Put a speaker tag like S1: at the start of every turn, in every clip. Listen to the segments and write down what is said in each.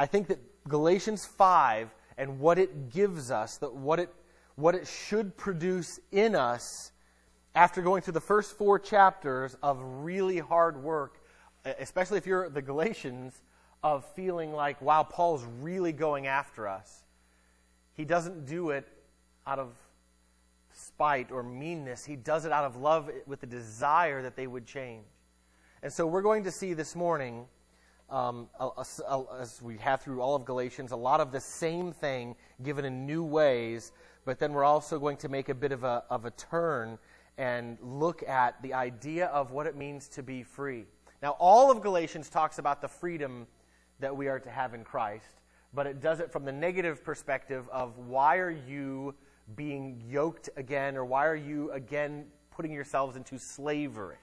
S1: I think that Galatians 5 and what it gives us, that what it, what it should produce in us after going through the first four chapters of really hard work, especially if you're the Galatians, of feeling like, wow, Paul's really going after us. He doesn't do it out of spite or meanness. He does it out of love eh, with the desire that they would change. And so we're going to see this morning, um, as we have through all of Galatians, a lot of the same thing given in new ways, but then we're also going to make a bit of a, of a turn and look at the idea of what it means to be free. Now, all of Galatians talks about the freedom that we are to have in Christ, but it does it from the negative perspective of why are you being yoked again, or why are you again putting yourselves into slavery?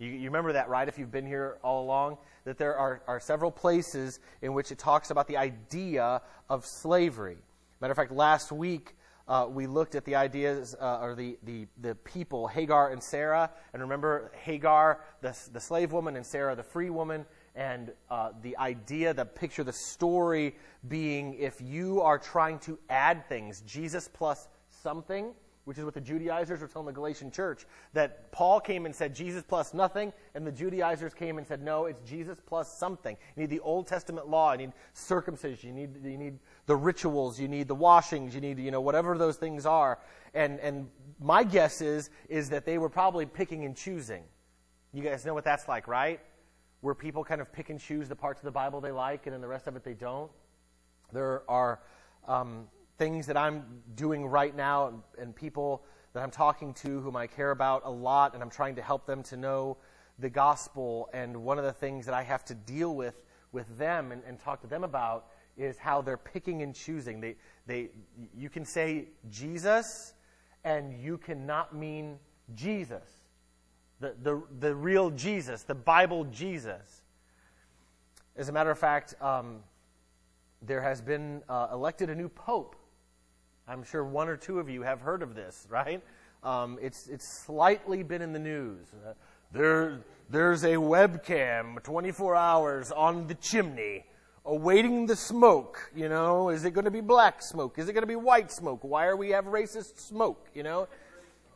S1: You, you, remember that, right, if you've been here all along? That there are, are several places in which it talks about the idea of slavery. Matter of fact, last week uh, we looked at the ideas, uh, or the, the, the people, Hagar and Sarah. And remember, Hagar, the, the slave woman, and Sarah, the free woman and uh, the idea, the picture, the story being if you are trying to add things, Jesus plus something, which is what the Judaizers were telling the Galatian church, that Paul came and said Jesus plus nothing, and the Judaizers came and said, no, it's Jesus plus something. You need the Old Testament law, you need circumcision, you need, you need the rituals, you need the washings, you need, you know, whatever those things are. And, and my guess is, is that they were probably picking and choosing. You guys know what that's like, right? where people kind of pick and choose the parts of the Bible they like and then the rest of it they don't. There are um, things that I'm doing right now and, and people that I'm talking to whom I care about a lot, and I'm trying to help them to know the gospel. And one of the things that I have to deal with with them and, and talk to them about is how they're picking and choosing. They, they, you can say Jesus, and you cannot mean Jesus the, the, the real Jesus, the Bible Jesus. As a matter of fact, um, there has been uh, elected a new pope. I'm sure one or two of you have heard of this, right? Um, it's, it's slightly been in the news. Uh, there, there's a webcam 24 hours on the chimney awaiting the smoke. You know, is it going to be black smoke? Is it going to be white smoke? Why are we have racist smoke? You know,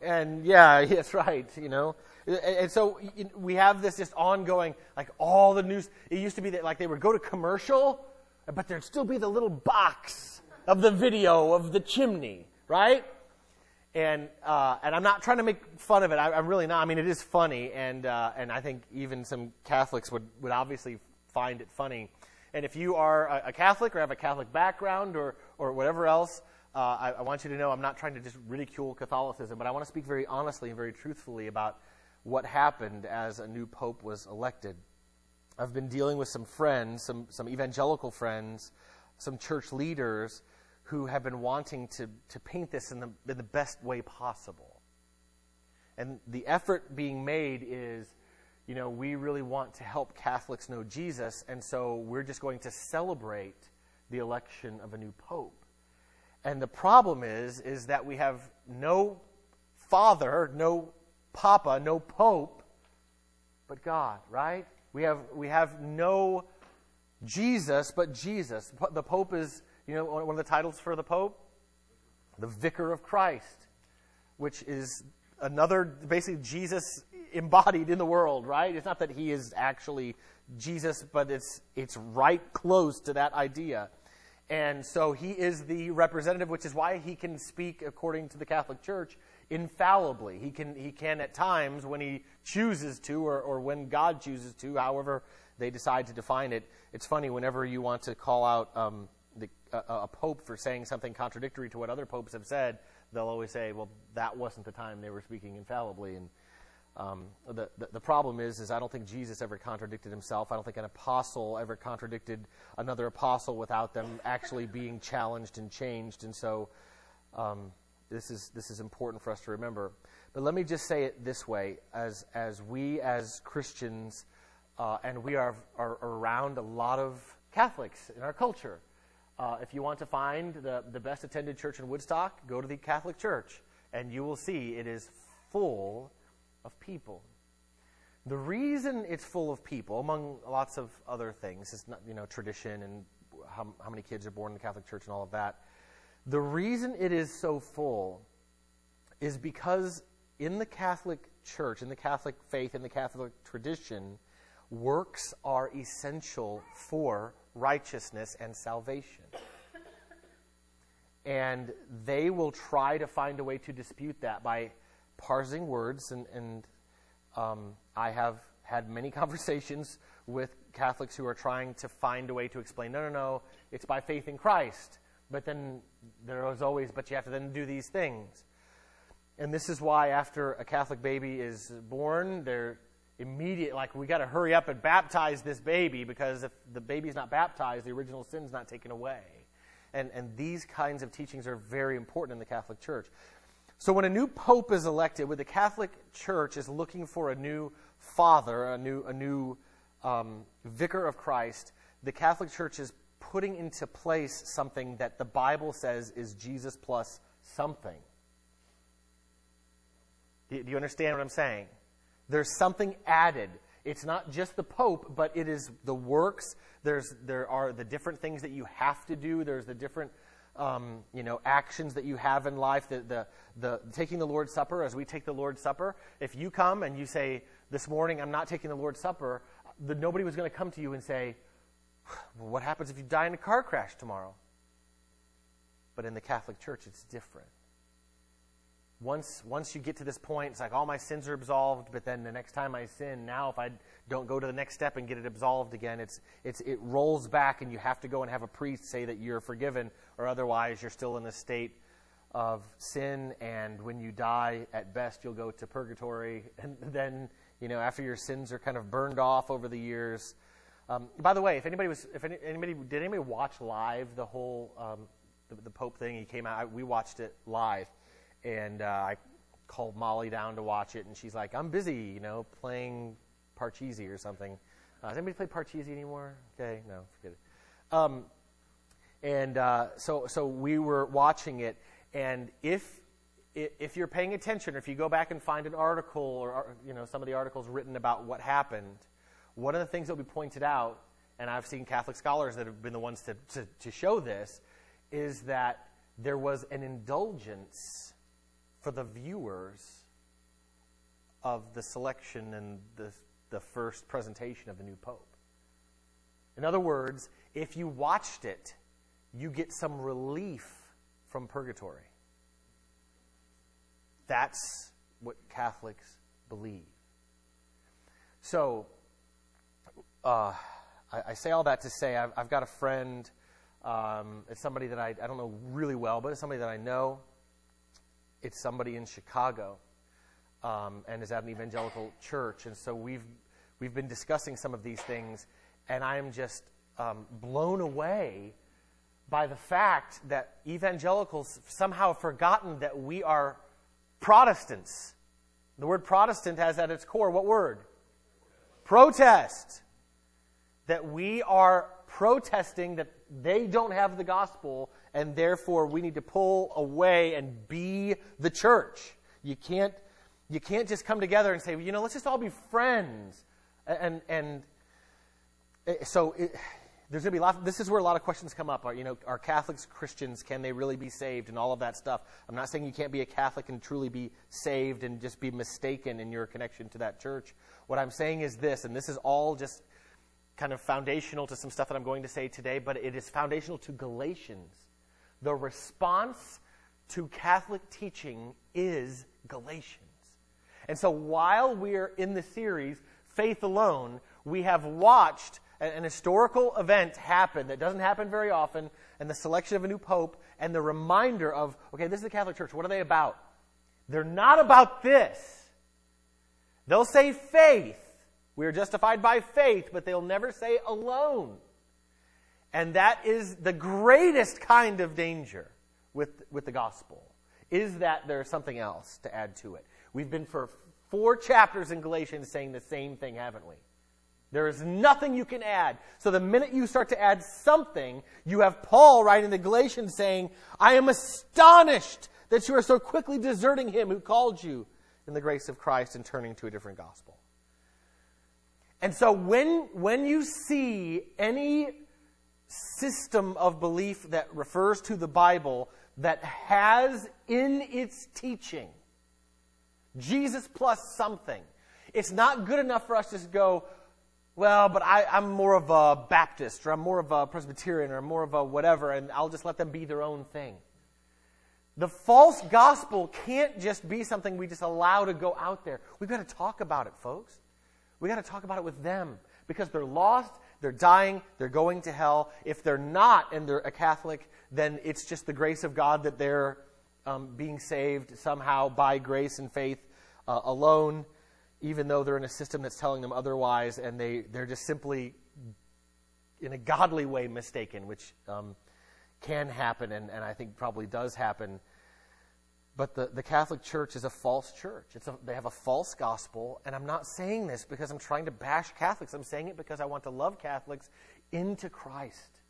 S1: and yeah, that's right. You know, and so we have this just ongoing, like all the news. It used to be that like they would go to commercial, but there'd still be the little box of the video of the chimney, right? And uh, and I'm not trying to make fun of it. I, am really not. I mean, it is funny, and uh, and I think even some Catholics would would obviously find it funny. And if you are a, a Catholic or have a Catholic background or or whatever else, uh, I, I want you to know I'm not trying to just ridicule Catholicism, but I want to speak very honestly and very truthfully about what happened as a new pope was elected. I've been dealing with some friends, some, some evangelical friends, some church leaders who have been wanting to, to paint this in the, in the best way possible. And the effort being made is, you know, we really want to help Catholics know Jesus, and so we're just going to celebrate the election of a new pope. And the problem is, is that we have no father, no Papa, no Pope, but God, right? We have, we have no Jesus, but Jesus. The Pope is, you know, one of the titles for the Pope? The Vicar of Christ, which is another, basically, Jesus embodied in the world, right? It's not that he is actually Jesus, but it's, it's right close to that idea. And so he is the representative, which is why he can speak according to the Catholic Church infallibly. He can, he can at times, when he chooses to, or, or when God chooses to, however they decide to define it. It's funny, whenever you want to call out um, a, a pope for saying something contradictory to what other popes have said, they'll always say, well, that wasn't the time they were speaking infallibly. And um, the, the, the, problem is, is I don't think Jesus ever contradicted himself. I don't think an apostle ever contradicted another apostle without them actually being challenged and changed. And so um, this is, this is important for us to remember. But let me just say it this way as, as we, as Christians, uh, and we are, are around a lot of Catholics in our culture. Uh, if you want to find the, the best attended church in Woodstock, go to the Catholic Church, and you will see it is full of people. The reason it's full of people, among lots of other things, is not, you know tradition and how, how many kids are born in the Catholic Church and all of that. The reason it is so full is because in the Catholic Church, in the Catholic faith, in the Catholic tradition, works are essential for righteousness and salvation. And they will try to find a way to dispute that by parsing words. And, and um, I have had many conversations with Catholics who are trying to find a way to explain no, no, no, it's by faith in Christ. But then there is always, but you have to then do these things. And this is why after a Catholic baby is born, they're immediate, like, we got to hurry up and baptize this baby because if the baby's not baptized, the original sin's not taken away. And, and these kinds of teachings are very important in the Catholic Church. So when a new pope is elected, when the Catholic Church is looking for a new father, a new, a new um, vicar of Christ, the Catholic Church is putting into place something that the Bible says is Jesus plus something. Do, do you understand what I'm saying? There's something added. It's not just the Pope, but it is the works. There's, there are the different things that you have to do. There's the different um, you know, actions that you have in life. The, the, the taking the Lord's Supper, as we take the Lord's Supper. If you come and you say, this morning I'm not taking the Lord's Supper, the, nobody was going to come to you and say, well, what happens if you die in a car crash tomorrow? But in the Catholic Church, it's different once once you get to this point, it's like all my sins are absolved, but then the next time I sin, now if I don't go to the next step and get it absolved again, it's it's it rolls back and you have to go and have a priest say that you're forgiven, or otherwise you're still in a state of sin and when you die at best you'll go to purgatory. And then you know after your sins are kind of burned off over the years. Um, by the way if anybody was if any, anybody did anybody watch live the whole um, the, the pope thing? He came out we watched it live and uh, I called Molly down to watch it, and she's like, "I'm busy, you know, playing Parcheesi or something." Uh, does anybody play Parcheesi anymore? Okay, no, forget it. Um, and uh, so, so we were watching it, and if if you're paying attention, or if you go back and find an article, or you know some of the articles written about what happened, one of the things that will be pointed out, and I've seen Catholic scholars that have been the ones to, to, to show this, is that there was an indulgence for the viewers of the selection and the, the first presentation of the new pope. In other words, if you watched it, you get some relief from purgatory. That's what Catholics believe. So, uh, I, I, say all that to say I've, I've got a friend. Um, it's somebody that I, I don't know really well, but it's somebody that I know it's somebody in Chicago um, and is at an evangelical church. And so we've, we've been discussing some of these things, and I am just um, blown away by the fact that evangelicals somehow have forgotten that we are Protestants. The word Protestant has at its core what word? Protest. That we are protesting that they don't have the gospel and therefore we need to pull away and be the church. You can't, you can't just come together and say, you know, let's just all be friends. And, and eh, so it, there's going to be a lot, this is where a lot of questions come up. Are, you know, are Catholics Christians? Can they really be saved? And all of that stuff. I'm not saying you can't be a Catholic and truly be saved and just be mistaken in your connection to that church. What I'm saying is this, and this is all just kind of foundational to some stuff that I'm going to say today, but it is foundational to Galatians. The response to Catholic teaching is Galatians. And so while we're in the series, Faith Alone, we have watched an historical event happen that doesn't happen very often, and the selection of a new pope, and the reminder of, okay, this is the Catholic Church. What are they about? They're not about this. They'll say faith. We are justified by faith, but they'll never say alone. And that is the greatest kind of danger with, with the gospel, is that there's something else to add to it. We've been for four chapters in Galatians saying the same thing, haven't we? There is nothing you can add. So the minute you start to add something, you have Paul writing the Galatians saying, I am astonished that you are so quickly deserting him who called you in the grace of Christ and turning to a different gospel. And so when, when you see any system of belief that refers to the Bible that has in its teaching Jesus plus something. It's not good enough for us to go, well, but I, am more of a Baptist, or I'm more of a Presbyterian, or I'm more of a whatever, and I'll just let them be their own thing. The false gospel can't just be something we just allow to go out there. We've got to talk about it, folks. We've got to talk about it with them because they're lost, they're dying, they're going to hell. If they're not and they're a Catholic, then it's just the grace of God that they're um, being saved somehow by grace and faith uh, alone, even though they're in a system that's telling them otherwise, and they, they're just simply, in a godly way, mistaken, which um, can happen and, and I think probably does happen. But the, the Catholic Church is a false church. It's a, they have a false gospel, and I'm not saying this because I'm trying to bash Catholics. I'm saying it because I want to love Catholics into Christ.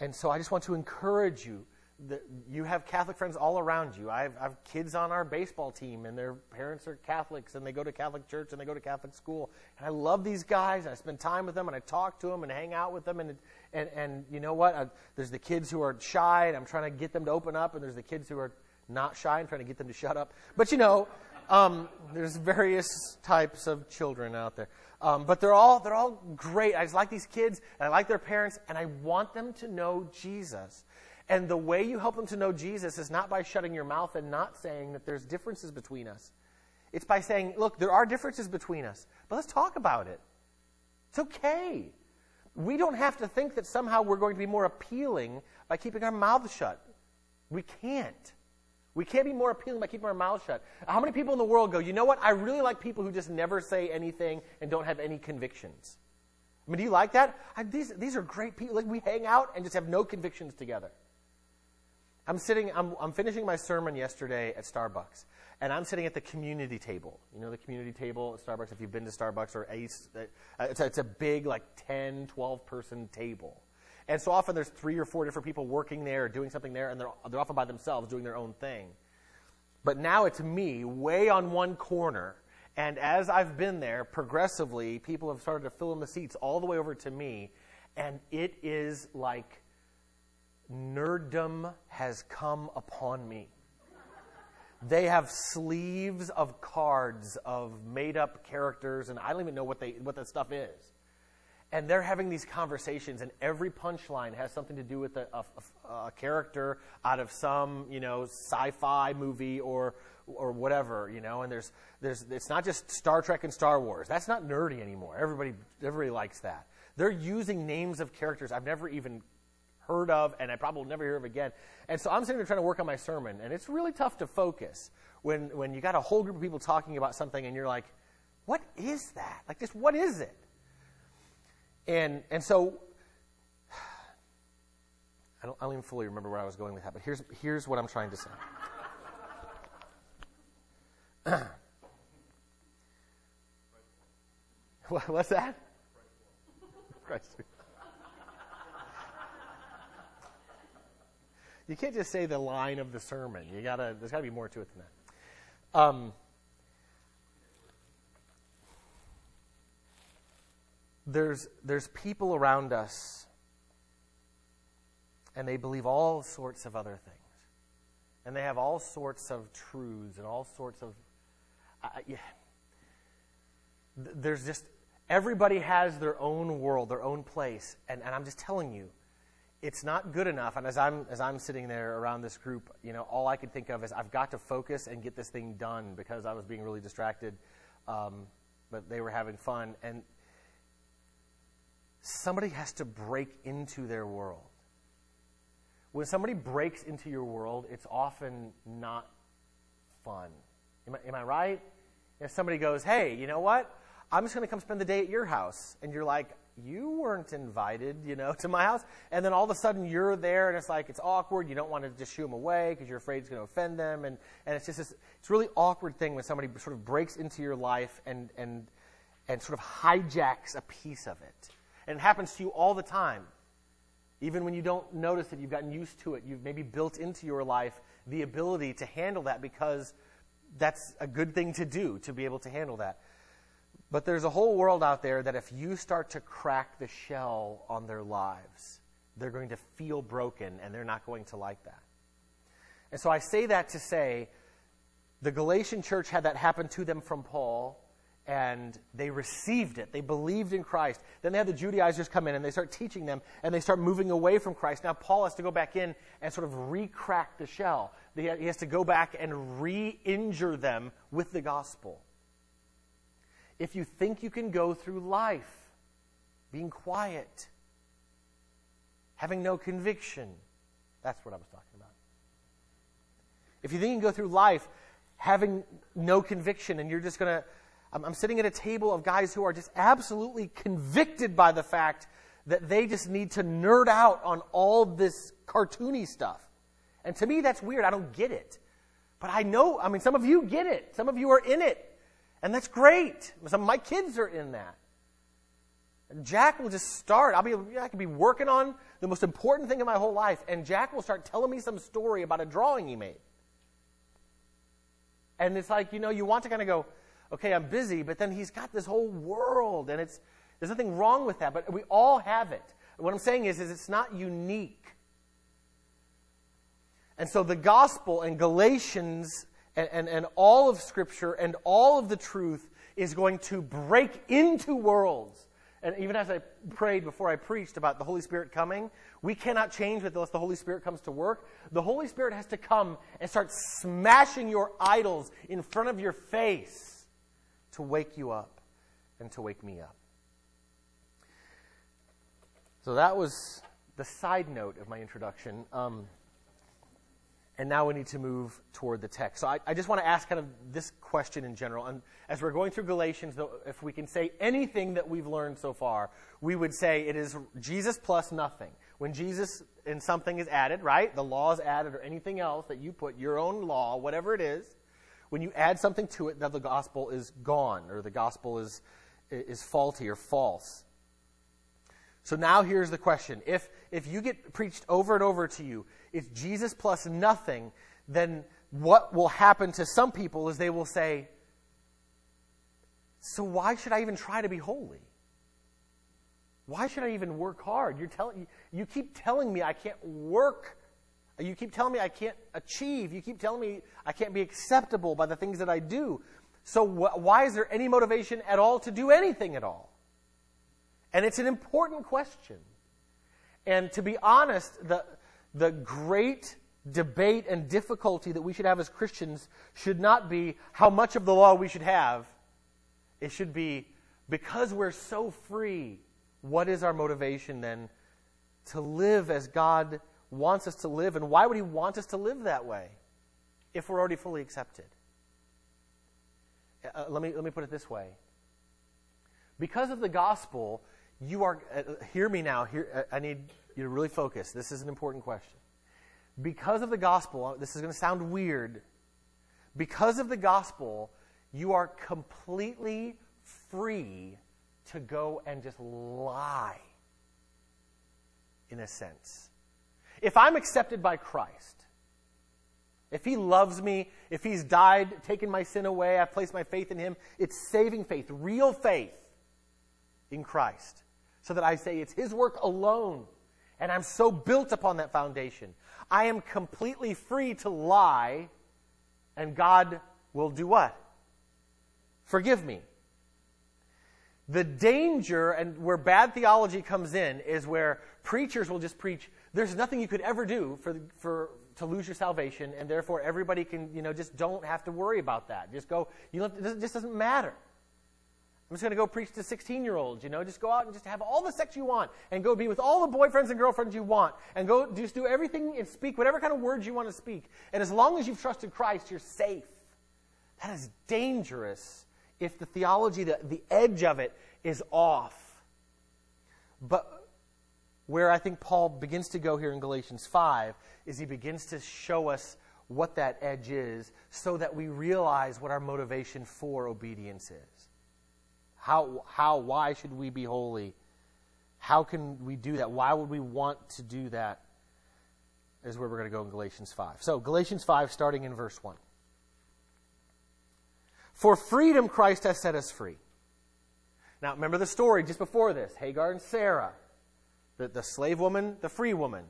S1: And so I just want to encourage you That you have Catholic friends all around you. I have, I have, kids on our baseball team, and their parents are Catholics, and they go to Catholic church and they go to Catholic school. And I love these guys, I spend time with them, and I talk to them, and hang out with them. And and and you know what? I, there's the kids who are shy, and I'm trying to get them to open up, and there's the kids who are not shy, and trying to get them to shut up. But you know, um, there's various types of children out there. Um, but they're all they're all great. I just like these kids, and I like their parents, and I want them to know Jesus. And the way you help them to know Jesus is not by shutting your mouth and not saying that there's differences between us. It's by saying, look, there are differences between us, but let's talk about it. It's okay. We don't have to think that somehow we're going to be more appealing by keeping our mouths shut. We can't. We can't be more appealing by keeping our mouths shut. How many people in the world go, you know what? I really like people who just never say anything and don't have any convictions. I mean, do you like that? I, these, these are great people. Like, we hang out and just have no convictions together. I'm sitting, I'm, I'm finishing my sermon yesterday at Starbucks, and I'm sitting at the community table. You know the community table at Starbucks, if you've been to Starbucks or Ace, it's a, it's a big, like 10, 12 person table. And so often there's three or four different people working there, doing something there, and they're, they're often by themselves doing their own thing. But now it's me, way on one corner. And as I've been there, progressively, people have started to fill in the seats all the way over to me. And it is like nerddom has come upon me. They have sleeves of cards of made up characters, and I don't even know what, they, what that stuff is. And they're having these conversations, and every punchline has something to do with a, a, a character out of some, you know, sci-fi movie or or whatever, you know. And there's there's it's not just Star Trek and Star Wars. That's not nerdy anymore. Everybody everybody likes that. They're using names of characters I've never even heard of and I probably will never hear of again. And so I'm sitting there trying to work on my sermon, and it's really tough to focus when, when you got a whole group of people talking about something and you're like, what is that? Like, just what is it? And, and so I don't, I don't even fully remember where I was going with that, but here's, here's what I'm trying to say. What's that? Christ. You can't just say the line of the sermon. You gotta. There's got to be more to it than that. Um, there's there's people around us, and they believe all sorts of other things, and they have all sorts of truths and all sorts of. Uh, yeah, there's just everybody has their own world, their own place, and, and I'm just telling you it's not good enough. And as I'm as I'm sitting there around this group, you know, all I could think of is I've got to focus and get this thing done because I was being really distracted. Um, but they were having fun, and somebody has to break into their world. When somebody breaks into your world, it's often not fun. Am I, am I right? If somebody goes, "Hey, you know what? I'm just going to come spend the day at your house," and you're like, you weren't invited, you know, to my house. And then all of a sudden you're there and it's like, it's awkward. You don't want to just shoo them away because you're afraid it's going to offend them. And, and it's just this, it's really awkward thing when somebody sort of breaks into your life and, and, and sort of hijacks a piece of it. And it happens to you all the time. Even when you don't notice it, you've gotten used to it. You've maybe built into your life the ability to handle that because that's a good thing to do, to be able to handle that. But there's a whole world out there that if you start to crack the shell on their lives, they're going to feel broken and they're not going to like that. And so I say that to say the Galatian church had that happen to them from Paul and they received it. They believed in Christ. Then they had the Judaizers come in and they start teaching them and they start moving away from Christ. Now Paul has to go back in and sort of re-crack the shell. He has to go back and re-injure them with the gospel if you think you can go through life being quiet, having no conviction, that's what I was talking about. If you think you can go through life having no conviction and you're just going to, I'm, I'm sitting at a table of guys who are just absolutely convicted by the fact that they just need to nerd out on all this cartoony stuff. And to me, that's weird. I don't get it. But I know, I mean, some of you get it. Some of you are in it. And that's great. Some of my kids are in that. Jack will just start. I'll be, I could be working on the most important thing in my whole life, and Jack will start telling me some story about a drawing he made. And it's like, you know, you want to kind of go, okay, I'm busy, but then he's got this whole world, and it's, there's nothing wrong with that, but we all have it. What I'm saying is, is it's not unique. And so the gospel and Galatians and, and, and all of Scripture and all of the truth is going to break into worlds. And even as I prayed before I preached about the Holy Spirit coming, we cannot change unless the Holy Spirit comes to work. The Holy Spirit has to come and start smashing your idols in front of your face to wake you up and to wake me up. So that was the side note of my introduction. Um, and now we need to move toward the text. So I, I, just want to ask kind of this question in general. And as we're going through Galatians, though, if we can say anything that we've learned so far, we would say it is Jesus plus nothing. When Jesus and something is added, right? The law is added or anything else that you put, your own law, whatever it is, when you add something to it, that the gospel is gone or the gospel is, is faulty or false. So now here's the question. If, if you get preached over and over to you, it's Jesus plus nothing, then what will happen to some people is they will say, So why should I even try to be holy? Why should I even work hard? You're telling, you keep telling me I can't work. You keep telling me I can't achieve. You keep telling me I can't be acceptable by the things that I do. So wh- why is there any motivation at all to do anything at all? And it's an important question. And to be honest, the, the great debate and difficulty that we should have as Christians should not be how much of the law we should have. It should be because we're so free, what is our motivation then to live as God wants us to live? And why would He want us to live that way if we're already fully accepted? Uh, let, me, let me put it this way. Because of the gospel, you are, uh, hear me now, hear, uh, I need you to really focus. This is an important question. Because of the gospel, uh, this is going to sound weird. Because of the gospel, you are completely free to go and just lie, in a sense. If I'm accepted by Christ, if He loves me, if He's died, taken my sin away, I've placed my faith in Him, it's saving faith, real faith in Christ. So that I say it's His work alone and I'm so built upon that foundation. I am completely free to lie, and God will do what? Forgive me. The danger and where bad theology comes in is where preachers will just preach, there's nothing you could ever do for, for, to lose your salvation, and therefore everybody can, you know, just don't have to worry about that. Just go, you know, it just doesn't matter. I'm just going to go preach to 16 year olds, you know, just go out and just have all the sex you want and go be with all the boyfriends and girlfriends you want and go just do everything and speak whatever kind of words you want to speak. And as long as you've trusted Christ, you're safe. That is dangerous if the theology, the, the edge of it is off. But where I think Paul begins to go here in Galatians 5 is he begins to show us what that edge is so that we realize what our motivation for obedience is. How, how, why should we be holy? How can we do that? Why would we want to do that? Is where we're going to go in Galatians 5. So, Galatians 5, starting in verse 1. For freedom Christ has set us free. Now, remember the story just before this Hagar and Sarah, the, the slave woman, the free woman.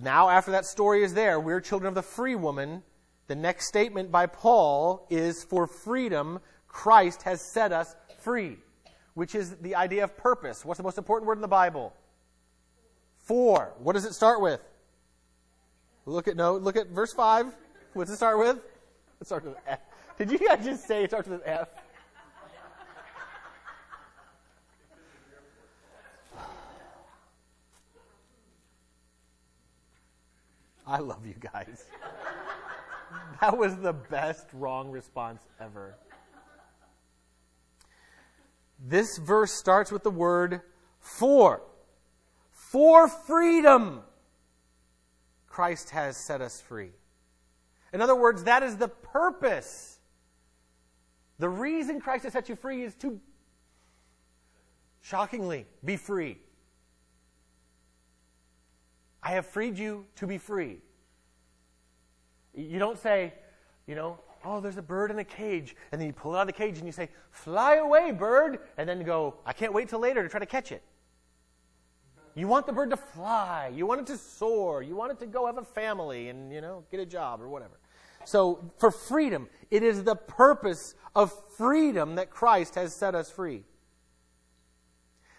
S1: Now, after that story is there, we're children of the free woman. The next statement by Paul is For freedom, Christ has set us free, which is the idea of purpose. What's the most important word in the Bible? For. What does it start with? Look at no. Look at verse five. What's it start with? It starts with F. Did you guys just say it starts with F? I love you guys. that was the best wrong response ever. This verse starts with the word for. For freedom, Christ has set us free. In other words, that is the purpose. The reason Christ has set you free is to, shockingly, be free. I have freed you to be free. You don't say, you know, oh, there's a bird in a cage. And then you pull it out of the cage and you say, fly away, bird. And then go, I can't wait till later to try to catch it. You want the bird to fly. You want it to soar. You want it to go have a family and, you know, get a job or whatever. So, for freedom, it is the purpose of freedom that Christ has set us free.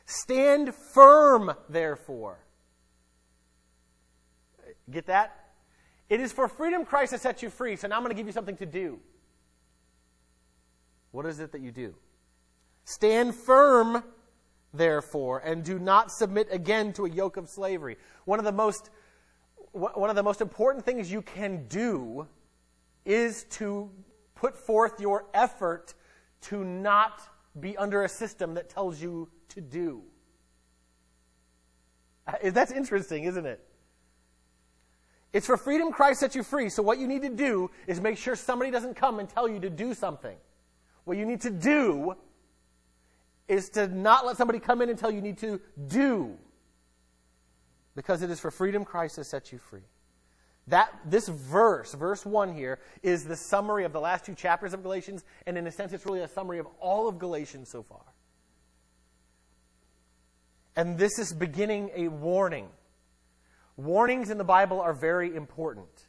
S1: Stand firm, therefore. Get that? It is for freedom Christ has set you free. So now I'm going to give you something to do. What is it that you do? Stand firm, therefore, and do not submit again to a yoke of slavery. One of the most one of the most important things you can do is to put forth your effort to not be under a system that tells you to do. Uh, that's interesting, isn't it? It's for freedom Christ set you free. So what you need to do is make sure somebody doesn't come and tell you to do something. What you need to do is to not let somebody come in and tell you need to do. Because it is for freedom Christ has set you free. That this verse, verse 1 here, is the summary of the last two chapters of Galatians, and in a sense it's really a summary of all of Galatians so far. And this is beginning a warning Warnings in the Bible are very important.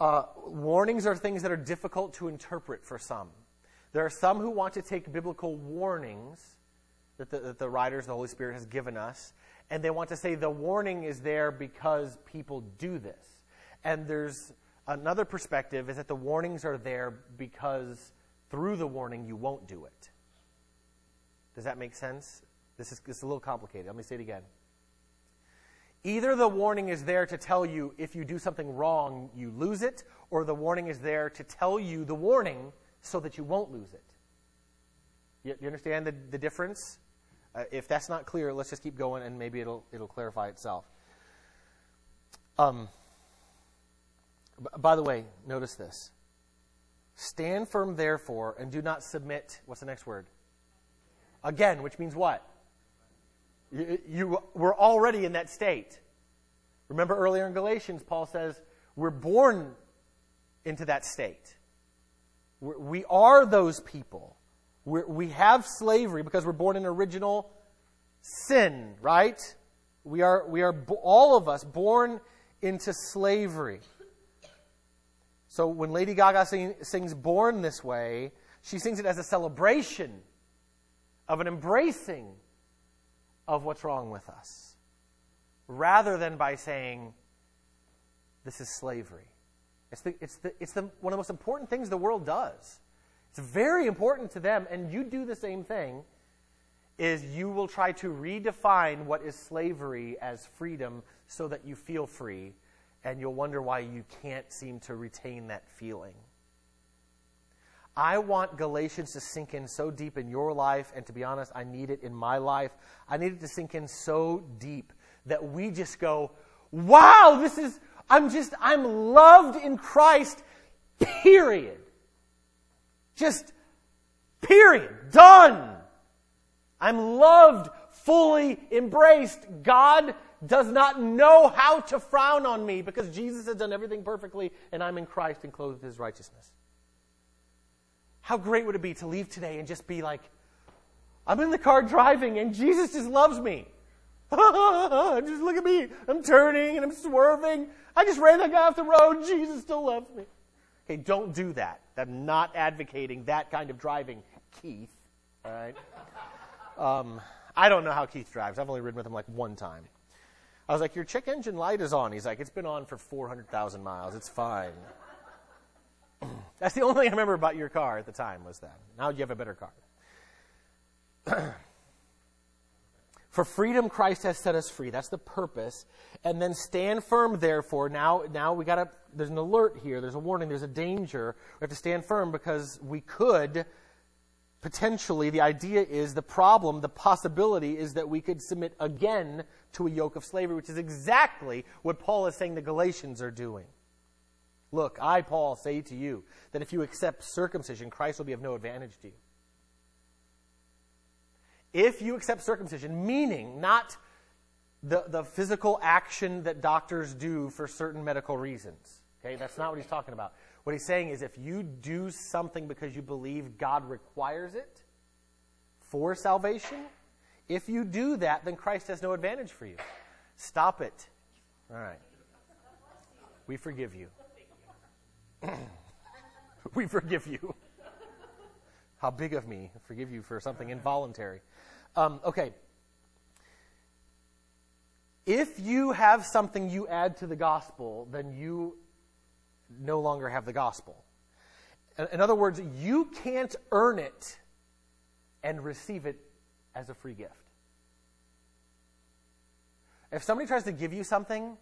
S1: Uh, warnings are things that are difficult to interpret for some. There are some who want to take biblical warnings that the, that the writers, the Holy Spirit has given us, and they want to say the warning is there because people do this. And there's another perspective is that the warnings are there because through the warning you won't do it. Does that make sense? This is, this is a little complicated. Let me say it again. Either the warning is there to tell you if you do something wrong, you lose it, or the warning is there to tell you the warning so that you won't lose it. You, you understand the, the difference? Uh, if that's not clear, let's just keep going and maybe it'll, it'll clarify itself. Um, b- by the way, notice this. Stand firm, therefore, and do not submit. What's the next word? Again, which means what? You, you were already in that state. Remember earlier in Galatians, Paul says, we're born into that state. We're, we are those people. We're, we have slavery because we're born in original sin, right? We are, we are all of us born into slavery. So when Lady Gaga sing, sings Born This Way, she sings it as a celebration of an embracing of what's wrong with us, rather than by saying, this is slavery. It's, the, it's, the, it's the, one of the most important things the world does. It's very important to them, and you do the same thing, is you will try to redefine what is slavery as freedom so that you feel free, and you'll wonder why you can't seem to retain that feeling. I want Galatians to sink in so deep in your life, and to be honest, I need it in my life. I need it to sink in so deep that we just go, wow, this is, I'm just, I'm loved in Christ, period. Just, period. Done. I'm loved, fully embraced. God does not know how to frown on me because Jesus has done everything perfectly, and I'm in Christ and clothed with his righteousness. How great would it be to leave today and just be like, I'm in the car driving and Jesus just loves me. just look at me. I'm turning and I'm swerving. I just ran that guy off the road. Jesus still loves me. Okay, don't do that. I'm not advocating that kind of driving, Keith. All right? Um, I don't know how Keith drives. I've only ridden with him like one time. I was like, Your check engine light is on. He's like, It's been on for 400,000 miles. It's fine. That's the only thing I remember about your car at the time was that. Now you have a better car. For freedom, Christ has set us free. That's the purpose. And then stand firm, therefore. Now, now we got to, there's an alert here. There's a warning. There's a danger. We have to stand firm because we could potentially, the idea is the problem, the possibility is that we could submit again to a yoke of slavery, which is exactly what Paul is saying the Galatians are doing. Look, I, Paul, say to you that if you accept circumcision, Christ will be of no advantage to you if you accept circumcision, meaning not the, the physical action that doctors do for certain medical reasons. Okay, that's not what he's talking about. What he's saying is if you do something because you believe God requires it for salvation, if you do that, then Christ has no advantage for you. Stop it. All right. We forgive you. we forgive you. How big of me. Forgive you for something involuntary. Um, okay. If you have something you add to the gospel, then you no longer have the gospel. In other words, you can't earn it and receive it as a free gift. If somebody tries to give you something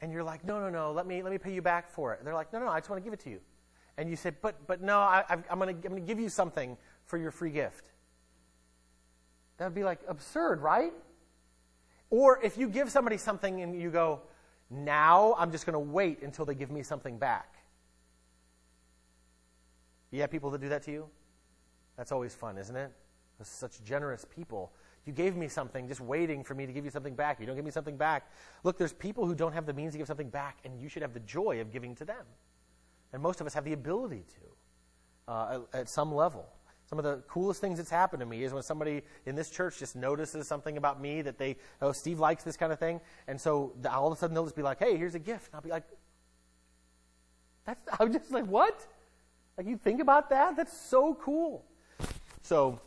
S1: and you're like, no, no, no, let me, let me pay you back for it. And they're like, no, no, I just want to give it to you. And you say, but, but no, I, am going to give you something for your free gift. That would be like absurd, right? Or if you give somebody something and you go, now I'm just going to wait until they give me something back. You have people that do that to you? That's always fun, isn't it? They're such generous people. You gave me something just waiting for me to give you something back. You don't give me something back. Look, there's people who don't have the means to give something back, and you should have the joy of giving to them. And most of us have the ability to uh, at, at some level. Some of the coolest things that's happened to me is when somebody in this church just notices something about me that they, oh, Steve likes this kind of thing. And so all of a sudden they'll just be like, hey, here's a gift. And I'll be like, that's, I'm just like, what? Like, you think about that? That's so cool. So,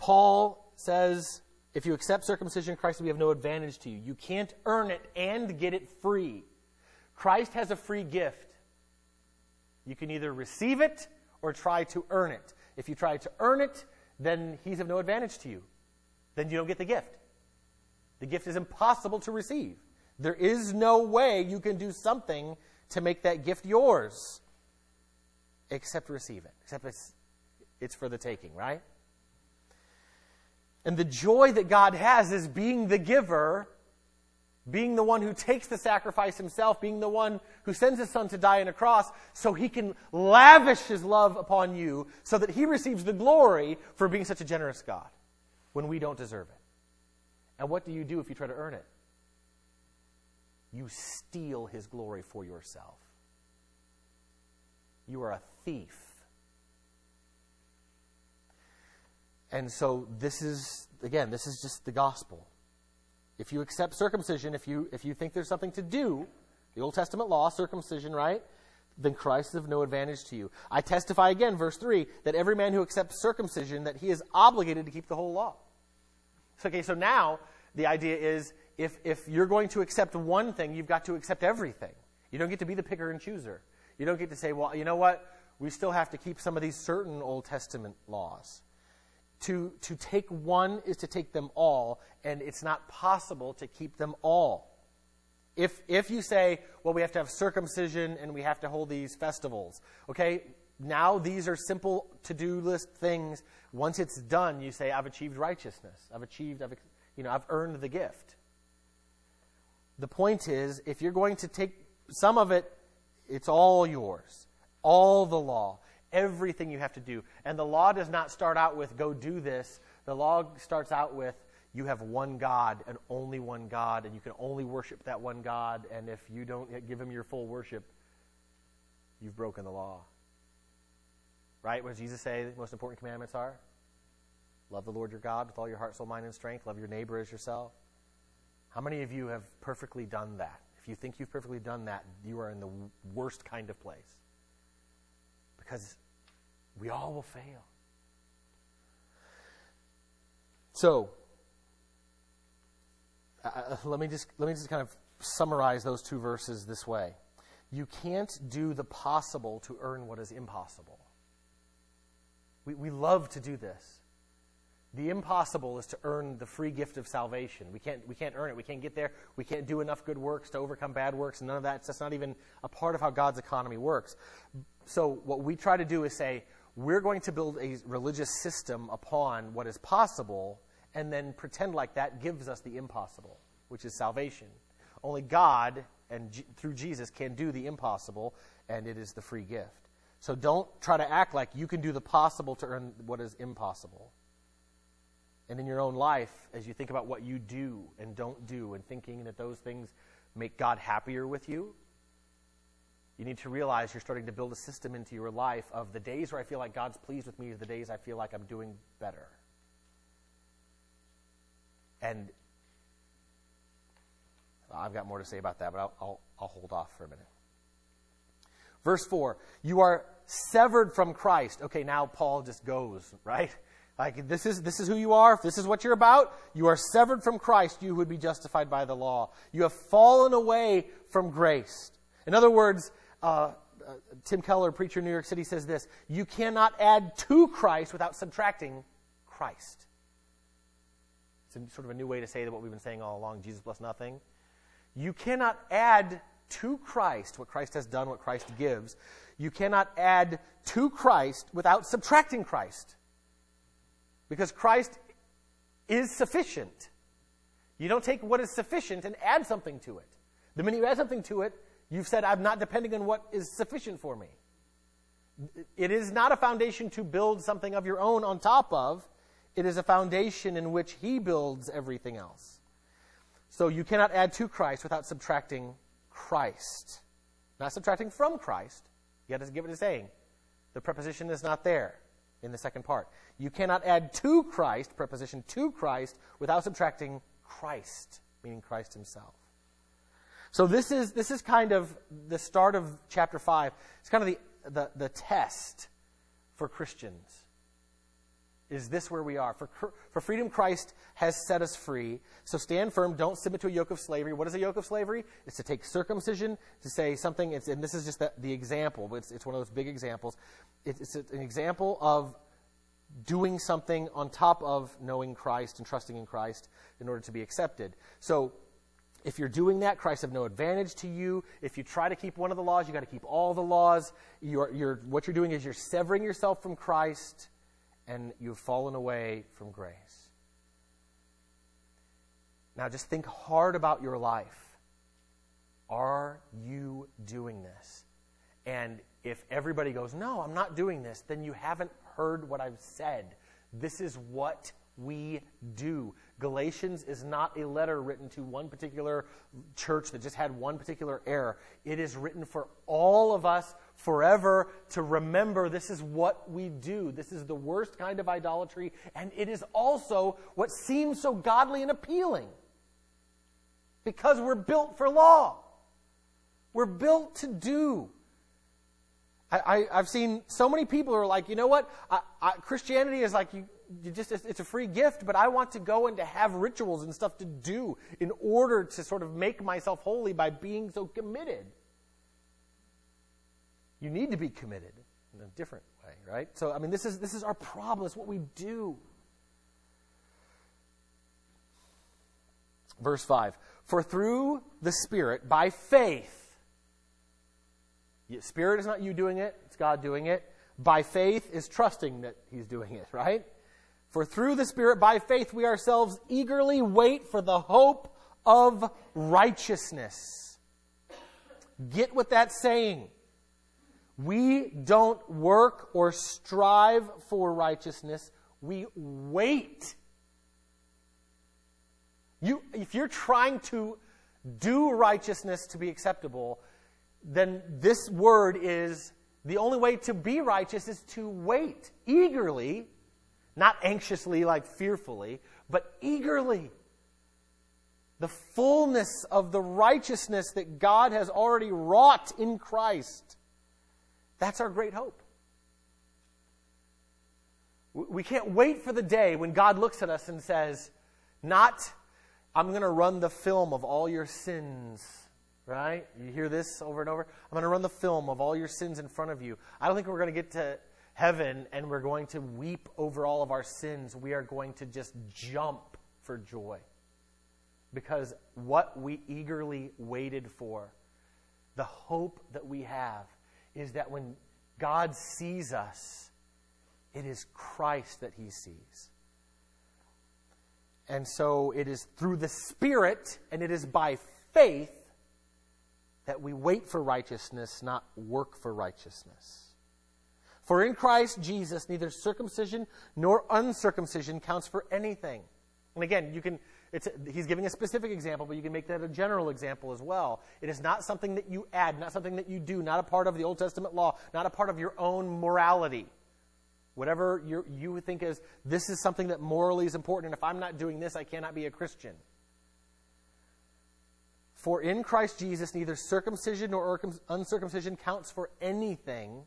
S1: Paul says, if you accept circumcision, Christ will be of no advantage to you. You can't earn it and get it free. Christ has a free gift. You can either receive it or try to earn it. If you try to earn it, then he's of no advantage to you. Then you don't get the gift. The gift is impossible to receive. There is no way you can do something to make that gift yours except receive it. Except it's, it's for the taking, right? And the joy that God has is being the giver being the one who takes the sacrifice himself, being the one who sends his son to die on a cross so he can lavish his love upon you so that he receives the glory for being such a generous God when we don't deserve it. And what do you do if you try to earn it? You steal his glory for yourself. You are a thief. And so this is, again, this is just the gospel. If you accept circumcision, if you, if you think there's something to do, the Old Testament law, circumcision, right? Then Christ is of no advantage to you. I testify again, verse 3, that every man who accepts circumcision, that he is obligated to keep the whole law. So, okay, so now the idea is if, if you're going to accept one thing, you've got to accept everything. You don't get to be the picker and chooser. You don't get to say, well, you know what? We still have to keep some of these certain Old Testament laws. To, to take one is to take them all, and it's not possible to keep them all. If, if you say, well, we have to have circumcision and we have to hold these festivals, okay, now these are simple to do list things. Once it's done, you say, I've achieved righteousness. I've achieved, I've, you know, I've earned the gift. The point is, if you're going to take some of it, it's all yours. All the law everything you have to do. And the law does not start out with, go do this. The law starts out with, you have one God and only one God, and you can only worship that one God. And if you don't give him your full worship, you've broken the law. Right? What does Jesus say the most important commandments are? Love the Lord your God with all your heart, soul, mind, and strength. Love your neighbor as yourself. How many of you have perfectly done that? If you think you've perfectly done that, you are in the worst kind of place. Because we all will fail. So, uh, uh, let me just let me just kind of summarize those two verses this way. You can't do the possible to earn what is impossible. We, we love to do this. The impossible is to earn the free gift of salvation. We can't, we can't earn it. We can't get there. We can't do enough good works to overcome bad works. None of that. That's not even a part of how God's economy works. So, what we try to do is say, we're going to build a religious system upon what is possible and then pretend like that gives us the impossible, which is salvation. Only God and G- through Jesus can do the impossible, and it is the free gift. So don't try to act like you can do the possible to earn what is impossible. And in your own life, as you think about what you do and don't do, and thinking that those things make God happier with you, you need to realize you're starting to build a system into your life of the days where I feel like God's pleased with me are the days I feel like I'm doing better. And I've got more to say about that, but I'll, I'll, I'll hold off for a minute. Verse 4 You are severed from Christ. Okay, now Paul just goes, right? Like, this is, this is who you are. If this is what you're about, you are severed from Christ. You would be justified by the law. You have fallen away from grace. In other words, uh, uh, Tim Keller, preacher in New York City, says this You cannot add to Christ without subtracting Christ. It's a, sort of a new way to say what we've been saying all along Jesus plus nothing. You cannot add to Christ what Christ has done, what Christ gives. You cannot add to Christ without subtracting Christ. Because Christ is sufficient. You don't take what is sufficient and add something to it. The minute you add something to it, you've said, I'm not depending on what is sufficient for me. It is not a foundation to build something of your own on top of. It is a foundation in which He builds everything else. So you cannot add to Christ without subtracting Christ. Not subtracting from Christ. You have to give it a saying. The preposition is not there in the second part. You cannot add to Christ, preposition to Christ, without subtracting Christ, meaning Christ Himself. So this is this is kind of the start of chapter five. It's kind of the the, the test for Christians. Is this where we are? For, for freedom, Christ has set us free. So stand firm. Don't submit to a yoke of slavery. What is a yoke of slavery? It's to take circumcision, to say something, and this is just the, the example, it's, it's, one of those big examples. it's an example of doing something on top of knowing Christ and trusting in Christ in order to be accepted. So if you're doing that, Christ have no advantage to you. If you try to keep one of the laws, you got to keep all the laws. You're, you're, what you're doing is you're severing yourself from Christ and you've fallen away from grace. Now, just think hard about your life. Are you doing this? And if everybody goes, No, I'm not doing this, then you haven't heard what I've said. This is what we do. Galatians is not a letter written to one particular church that just had one particular error. It is written for all of us forever to remember this is what we do. This is the worst kind of idolatry, and it is also what seems so godly and appealing because we're built for law. We're built to do. I, have seen so many people who are like, you know what? I, I, Christianity is like you, you just it's, a free gift, but I want to go and to have rituals and stuff to do in order to sort of make myself holy by being so committed. You need to be committed in a different way, right? So, I mean, this is, this is our problem. It's what we do. Verse 5 For through the Spirit, by faith, Spirit is not you doing it, it's God doing it. By faith is trusting that He's doing it, right? For through the Spirit, by faith, we ourselves eagerly wait for the hope of righteousness. Get what that's saying. We don't work or strive for righteousness, we wait. You, if you're trying to do righteousness to be acceptable, then this word is the only way to be righteous is to wait eagerly Not anxiously, like fearfully, but eagerly. The fullness of the righteousness that God has already wrought in Christ. That's our great hope. We can't wait for the day when God looks at us and says, Not, I'm going to run the film of all your sins, right? You hear this over and over? I'm going to run the film of all your sins in front of you. I don't think we're going to get to heaven and we're going to weep over all of our sins. We are going to just jump for joy. Because what we eagerly waited for, the hope that we have, is that when God sees us, it is Christ that he sees. And so it is through the Spirit and it is by faith that we wait for righteousness, not work for righteousness. For in Christ Jesus, neither circumcision nor uncircumcision counts for anything. And again, you can, he's giving a specific example, but you can make that a general example as well. It is not something that you add, not something that you do, not a part of the Old Testament law, not a part of your own morality. Whatever you think is, this is something that morally is important, and if I'm not doing this, I cannot be a Christian. For in Christ Jesus, neither circumcision nor uncircumcision counts for anything,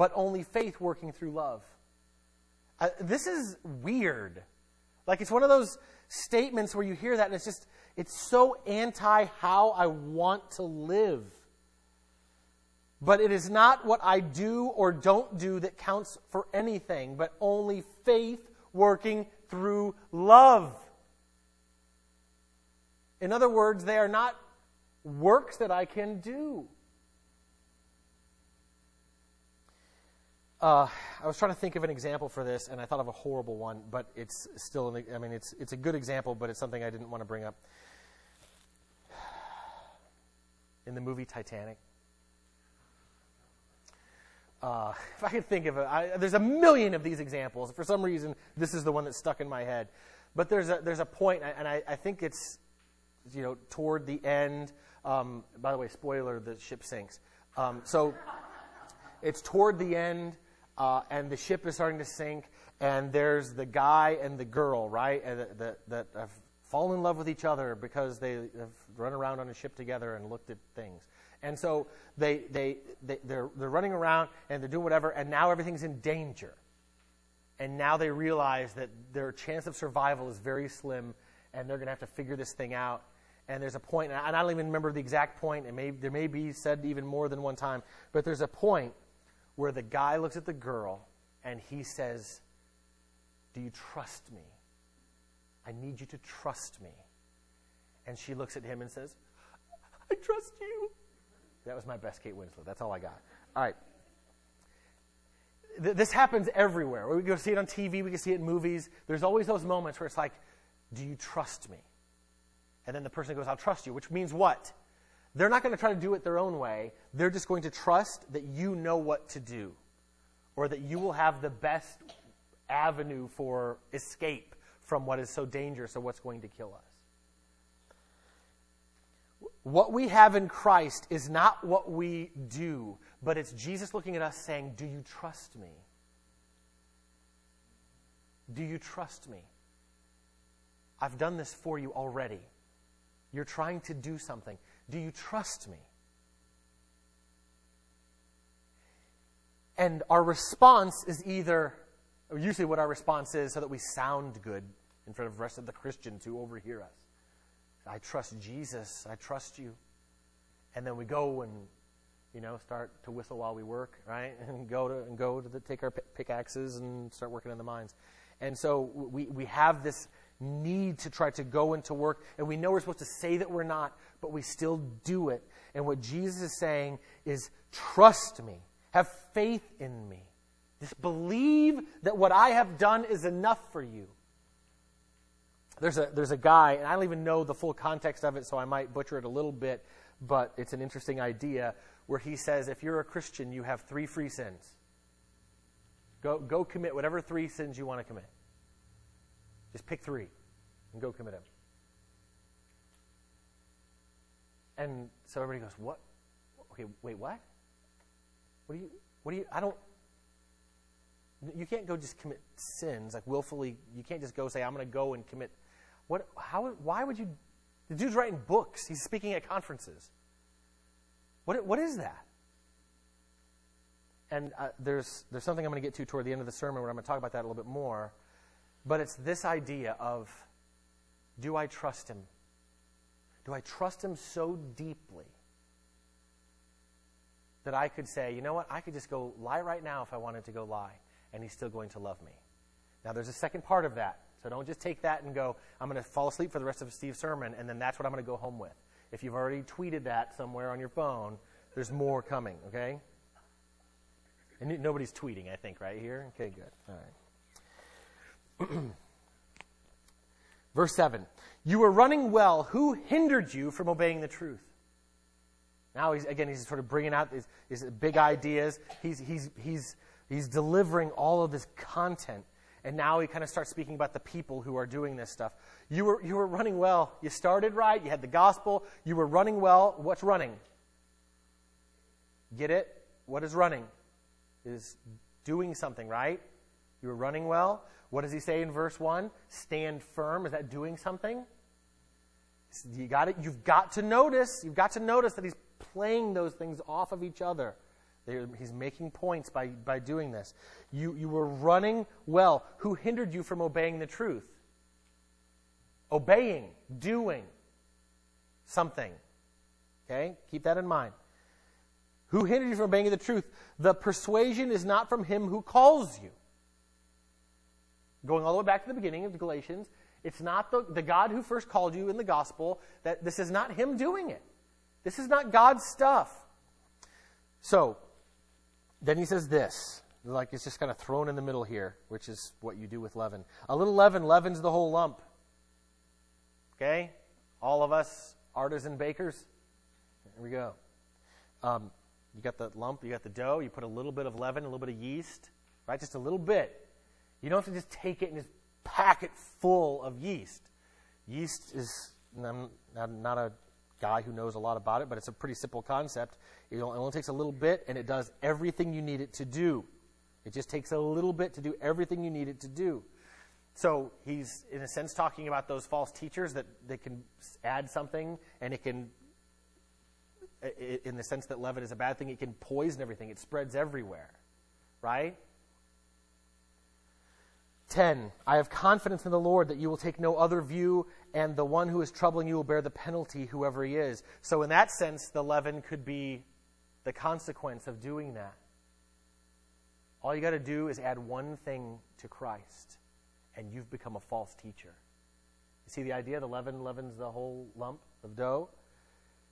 S1: but only faith working through love. Uh, this is weird. Like, it's one of those statements where you hear that, and it's just, it's so anti how I want to live. But it is not what I do or don't do that counts for anything, but only faith working through love. In other words, they are not works that I can do. Uh, I was trying to think of an example for this, and I thought of a horrible one, but it's still, an, I mean, it's, it's a good example, but it's something I didn't want to bring up. In the movie Titanic, uh, if I could think of it, there's a million of these examples. For some reason, this is the one that's stuck in my head. But there's a, there's a point, and I, I think it's, you know, toward the end. Um, by the way, spoiler, the ship sinks. Um, so it's toward the end, uh, and the ship is starting to sink, and there's the guy and the girl, right, that, that have fallen in love with each other because they have run around on a ship together and looked at things. And so they, they, they, they're, they're running around and they're doing whatever, and now everything's in danger. And now they realize that their chance of survival is very slim, and they're going to have to figure this thing out. And there's a point, and I don't even remember the exact point, and may, there may be said even more than one time, but there's a point where the guy looks at the girl and he says, Do you trust me? I need you to trust me. And she looks at him and says, I trust you. That was my best Kate Winslet. That's all I got. All right. Th- this happens everywhere. We can see it on TV, we can see it in movies. There's always those moments where it's like, Do you trust me? And then the person goes, I'll trust you, which means what? They're not going to try to do it their own way. They're just going to trust that you know what to do or that you will have the best avenue for escape from what is so dangerous or what's going to kill us. What we have in Christ is not what we do, but it's Jesus looking at us saying, Do you trust me? Do you trust me? I've done this for you already. You're trying to do something. Do you trust me? And our response is either, or usually what our response is so that we sound good in front of the rest of the Christians who overhear us. I trust Jesus. I trust you. And then we go and, you know, start to whistle while we work, right? And go to and go to the, take our pickaxes and start working in the mines. And so we, we have this need to try to go into work, and we know we're supposed to say that we're not, but we still do it. And what Jesus is saying is, trust me, have faith in me. Just believe that what I have done is enough for you. There's a, there's a guy, and I don't even know the full context of it, so I might butcher it a little bit, but it's an interesting idea where he says if you're a Christian, you have three free sins. Go, go commit whatever three sins you want to commit. Just pick three and go commit them. And so everybody goes, What? Okay, wait, what? What do you, what do you, I don't, You can't go just commit sins, like willfully. You can't just go say, I'm going to go and commit. What, how, why would you? The dude's writing books, he's speaking at conferences. What, what is that? And uh, there's, there's something I'm going to get to toward the end of the sermon where I'm going to talk about that a little bit more. But it's this idea of do I trust him? Do I trust him so deeply that I could say, you know what, I could just go lie right now if I wanted to go lie, and he's still going to love me? Now, there's a second part of that. So don't just take that and go, I'm going to fall asleep for the rest of Steve's sermon, and then that's what I'm going to go home with. If you've already tweeted that somewhere on your phone, there's more coming, okay? And nobody's tweeting, I think, right here? Okay, good. All right. Verse 7 You were running well. Who hindered you from obeying the truth? Now, he's, again, he's sort of bringing out these, big ideas. He's, he's, he's, he's delivering all of this content. And now he kind of starts speaking about the people who are doing this stuff. You were, you were running well. You started right. You had the gospel. You were running well. What's running? Get it? What is running? Is doing something, right? You were running well. What does he say in verse 1? Stand firm. Is that doing something? You got it. You've got to notice. You've got to notice that he's playing those things off of each other. They're, he's making points by, by doing this. You, you were running well. Who hindered you from obeying the truth? Obeying, doing something. Okay? Keep that in mind. Who hindered you from obeying the truth? The persuasion is not from him who calls you. Going all the way back to the beginning of Galatians, it's not the, the God who first called you in the gospel, that this is not him doing it. This is not God's stuff. So, then he says this, like it's just kind of thrown in the middle here, which is what you do with leaven. A little leaven leavens the whole lump. Okay? All of us artisan bakers. Here we go. Um, you got the lump, you got the dough, you put a little bit of leaven, a little bit of yeast, right? Just a little bit. You don't have to just take it and just pack it full of yeast. Yeast is, I'm not a guy who knows a lot about it, but it's a pretty simple concept. It only takes a little bit, and it does everything you need it to do. It just takes a little bit to do everything you need it to do. So he's, in a sense, talking about those false teachers that they can add something, and it can, in the sense that leaven is a bad thing, it can poison everything. It spreads everywhere, right? 10. I have confidence in the Lord that you will take no other view, and the one who is troubling you will bear the penalty, whoever he is. So, in that sense, the leaven could be the consequence of doing that. All you got to do is add one thing to Christ, and you've become a false teacher. You see the idea? The leaven leavens the whole lump of dough.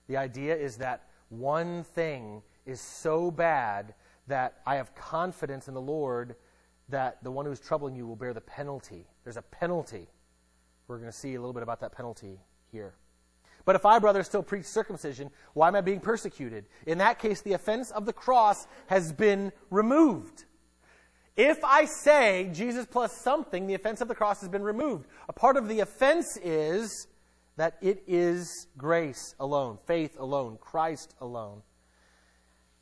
S1: The idea is that one thing is so bad that I have confidence in the Lord that the one who's troubling you will bear the penalty. There's a penalty. We're going to see a little bit about that penalty here. But if I, brother, still preach circumcision, why am I being persecuted? In that case, the offense of the cross has been removed. If I say Jesus plus something, the offense of the cross has been removed. A part of the offense is that it is grace alone, faith alone, Christ alone.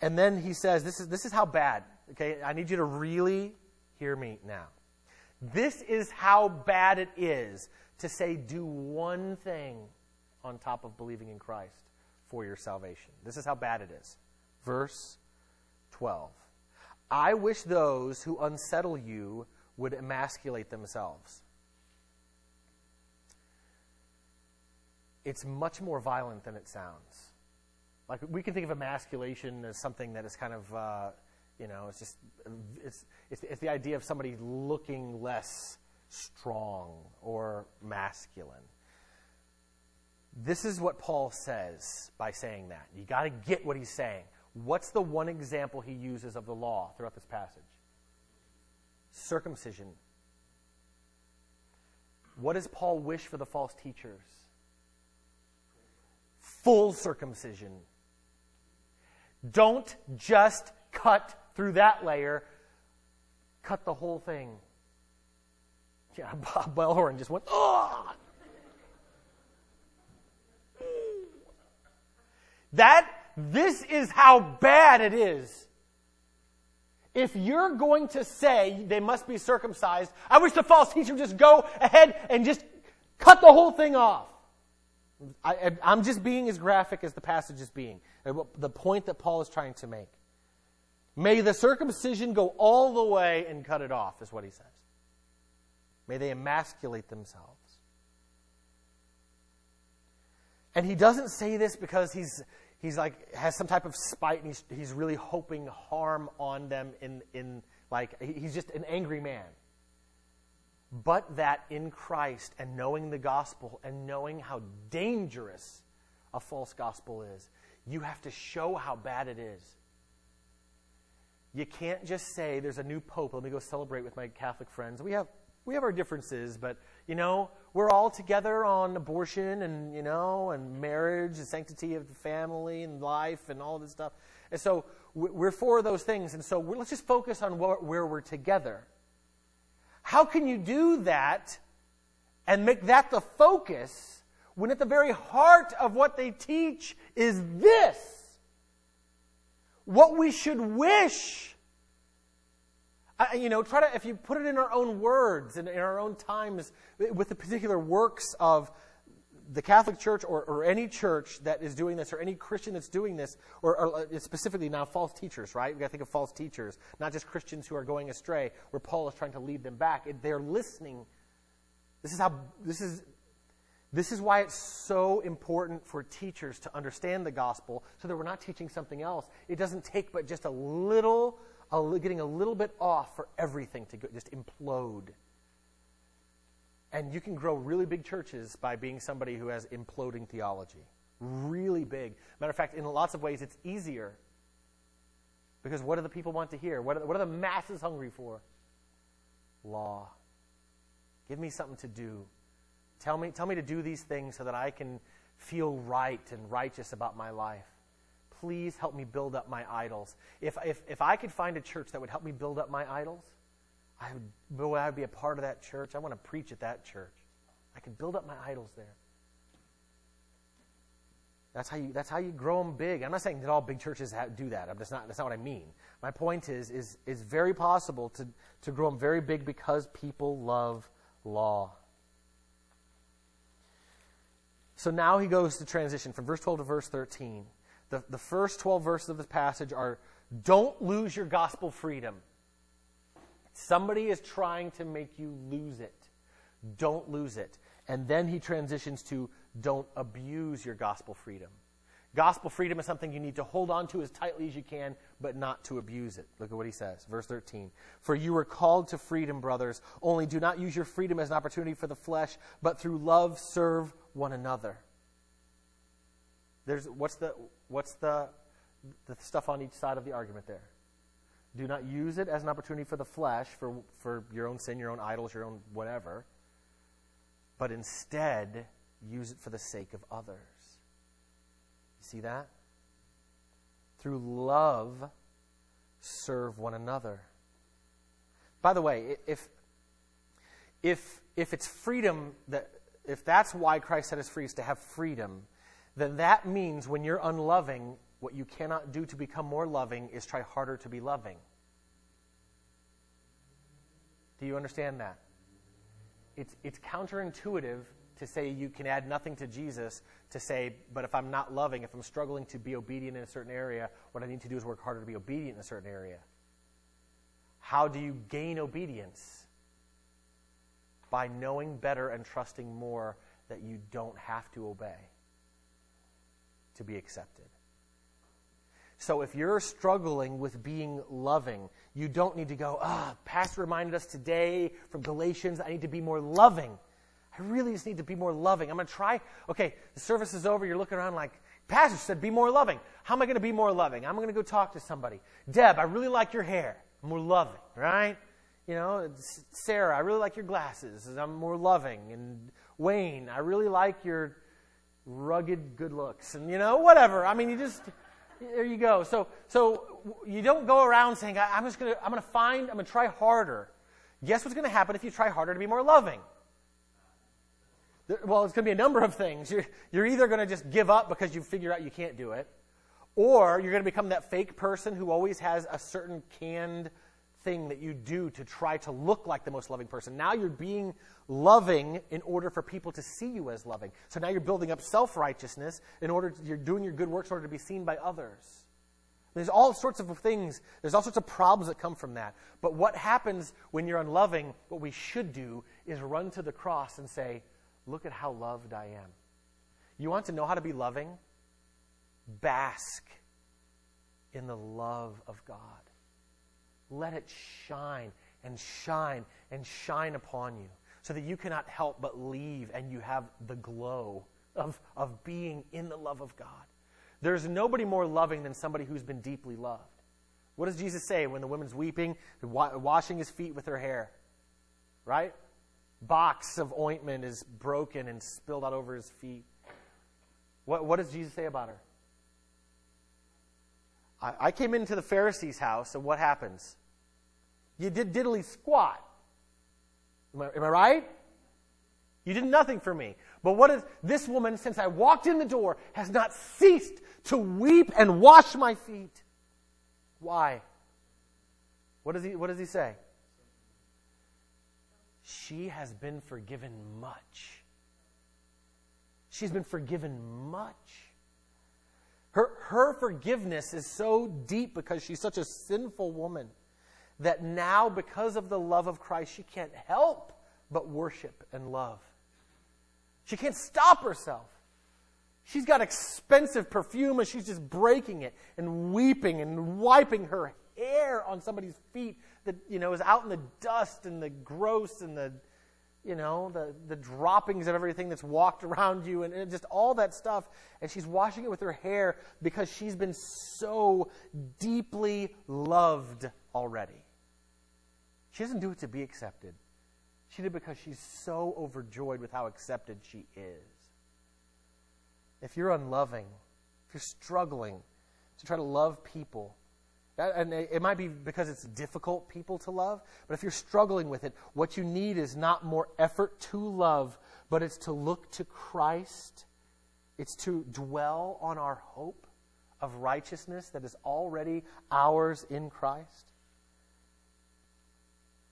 S1: And then he says, this is, this is how bad. Okay, I need you to really Hear me now. This is how bad it is to say, do one thing on top of believing in Christ for your salvation. This is how bad it is. Verse 12. I wish those who unsettle you would emasculate themselves. It's much more violent than it sounds. Like we can think of emasculation as something that is kind of uh, you know, it's just it's, it's, it's the idea of somebody looking less strong or masculine. This is what Paul says by saying that. You got to get what he's saying. What's the one example he uses of the law throughout this passage? Circumcision. What does Paul wish for the false teachers? Full circumcision. Don't just cut through that layer, cut the whole thing. Yeah, Bob Bellhorn just went, oh! That, this is how bad it is. if you're going to say they must be circumcised, I wish the false teacher would just go ahead and just cut the whole thing off. I, am just being as graphic as the passage is being. The point that Paul is trying to make. May the circumcision go all the way and cut it off, is what he says. May they emasculate themselves. And he doesn't say this because he's, he's like, has some type of spite and he's, he's really hoping harm on them in, in, like, he's just an angry man. But that in Christ and knowing the gospel and knowing how dangerous a false gospel is, you have to show how bad it is. You can't just say there's a new pope. Let me go celebrate with my Catholic friends. We have we have our differences, but you know we're all together on abortion and you know and marriage and sanctity of the family and life and all this stuff. And so we're for those things. And so let's just focus on where we're together. How can you do that and make that the focus when at the very heart of what they teach is this? What we should wish. I, you know, try to, if you put it in our own words and in our own times with the particular works of the Catholic Church or, or any church that is doing this or any Christian that's doing this, or, or uh, specifically now false teachers, right? We've got to think of false teachers, not just Christians who are going astray, where Paul is trying to lead them back. They're listening. This is how, this is this is why it's so important for teachers to understand the gospel so that we're not teaching something else. It doesn't take but just a little, a, getting a little bit off for everything to go, just implode. And you can grow really big churches by being somebody who has imploding theology. Really big. Matter of fact, in lots of ways, it's easier. Because what do the people want to hear? What are what are the masses hungry for? Law. Give me something to do. Tell me, tell me to do these things so that I can feel right and righteous about my life. Please help me build up my idols. If, if, if I could find a church that would help me build up my idols, I would, boy, I would be a part of that church. I want to preach at that church. I can build up my idols there. That's how you, that's how you grow them big. I'm not saying that all big churches do that. I'm just not, that's not what I mean. My point is, is, is very possible to, to grow them very big because people love law. So now he goes to transition from verse 12 to verse 13. The, the first 12 verses of the passage are don't lose your gospel freedom. Somebody is trying to make you lose it. Don't lose it. And then he transitions to don't abuse your gospel freedom. Gospel freedom is something you need to hold on to as tightly as you can, but not to abuse it. Look at what he says. Verse 13. For you were called to freedom, brothers. Only do not use your freedom as an opportunity for the flesh, but through love serve one another. There's, what's the, what's the, the stuff on each side of the argument there? Do not use it as an opportunity for the flesh, for, for your own sin, your own idols, your own whatever, but instead use it for the sake of others. See that? Through love, serve one another. By the way, if, if, if it's freedom, that, if that's why Christ set us free is to have freedom, then that means when you're unloving, what you cannot do to become more loving is try harder to be loving. Do you understand that? It's, it's counterintuitive to say you can add nothing to Jesus, to say, but if I'm not loving, if I'm struggling to be obedient in a certain area, what I need to do is work harder to be obedient in a certain area. How do you gain obedience? By knowing better and trusting more that you don't have to obey to be accepted. So if you're struggling with being loving, you don't need to go, ah, oh, Pastor reminded us today from Galatians, I need to be more loving. I really just need to be more loving. I'm going to try. Okay, the service is over. You're looking around like, Pastor said, be more loving. How am I going to be more loving? I'm going to go talk to somebody. Deb, I really like your hair. I'm more loving, right? You know, Sarah, I really like your glasses. I'm more loving. And Wayne, I really like your rugged good looks. And, you know, whatever. I mean, you just, there you go. So, so you don't go around saying, I'm just going to, I'm going to find, I'm going to try harder. Guess what's going to happen if you try harder to be more loving? Well, it's going to be a number of things. You're, you're either going to just give up because you figure out you can't do it, or you're going to become that fake person who always has a certain canned thing that you do to try to look like the most loving person. Now you're being loving in order for people to see you as loving. So now you're building up self righteousness in order to, you're doing your good works in order to be seen by others. There's all sorts of things, there's all sorts of problems that come from that. But what happens when you're unloving, what we should do is run to the cross and say, Look at how loved I am. You want to know how to be loving? Bask in the love of God. Let it shine and shine and shine upon you so that you cannot help but leave and you have the glow of, of being in the love of God. There's nobody more loving than somebody who's been deeply loved. What does Jesus say when the woman's weeping, washing his feet with her hair? Right? Box of ointment is broken and spilled out over his feet. What, what does Jesus say about her? I, I came into the Pharisee's house, and what happens? You did diddly squat. Am I, am I right? You did nothing for me. But what is this woman, since I walked in the door, has not ceased to weep and wash my feet. Why? What does he, what does he say? She has been forgiven much. She's been forgiven much. Her, her forgiveness is so deep because she's such a sinful woman that now, because of the love of Christ, she can't help but worship and love. She can't stop herself. She's got expensive perfume and she's just breaking it and weeping and wiping her hair on somebody's feet that, you know, is out in the dust and the gross and the you know, the, the droppings of everything that's walked around you and, and just all that stuff. And she's washing it with her hair because she's been so deeply loved already. She doesn't do it to be accepted. She did it because she's so overjoyed with how accepted she is. If you're unloving, if you're struggling to try to love people, and it might be because it's difficult people to love, but if you're struggling with it, what you need is not more effort to love, but it's to look to Christ. It's to dwell on our hope of righteousness that is already ours in Christ.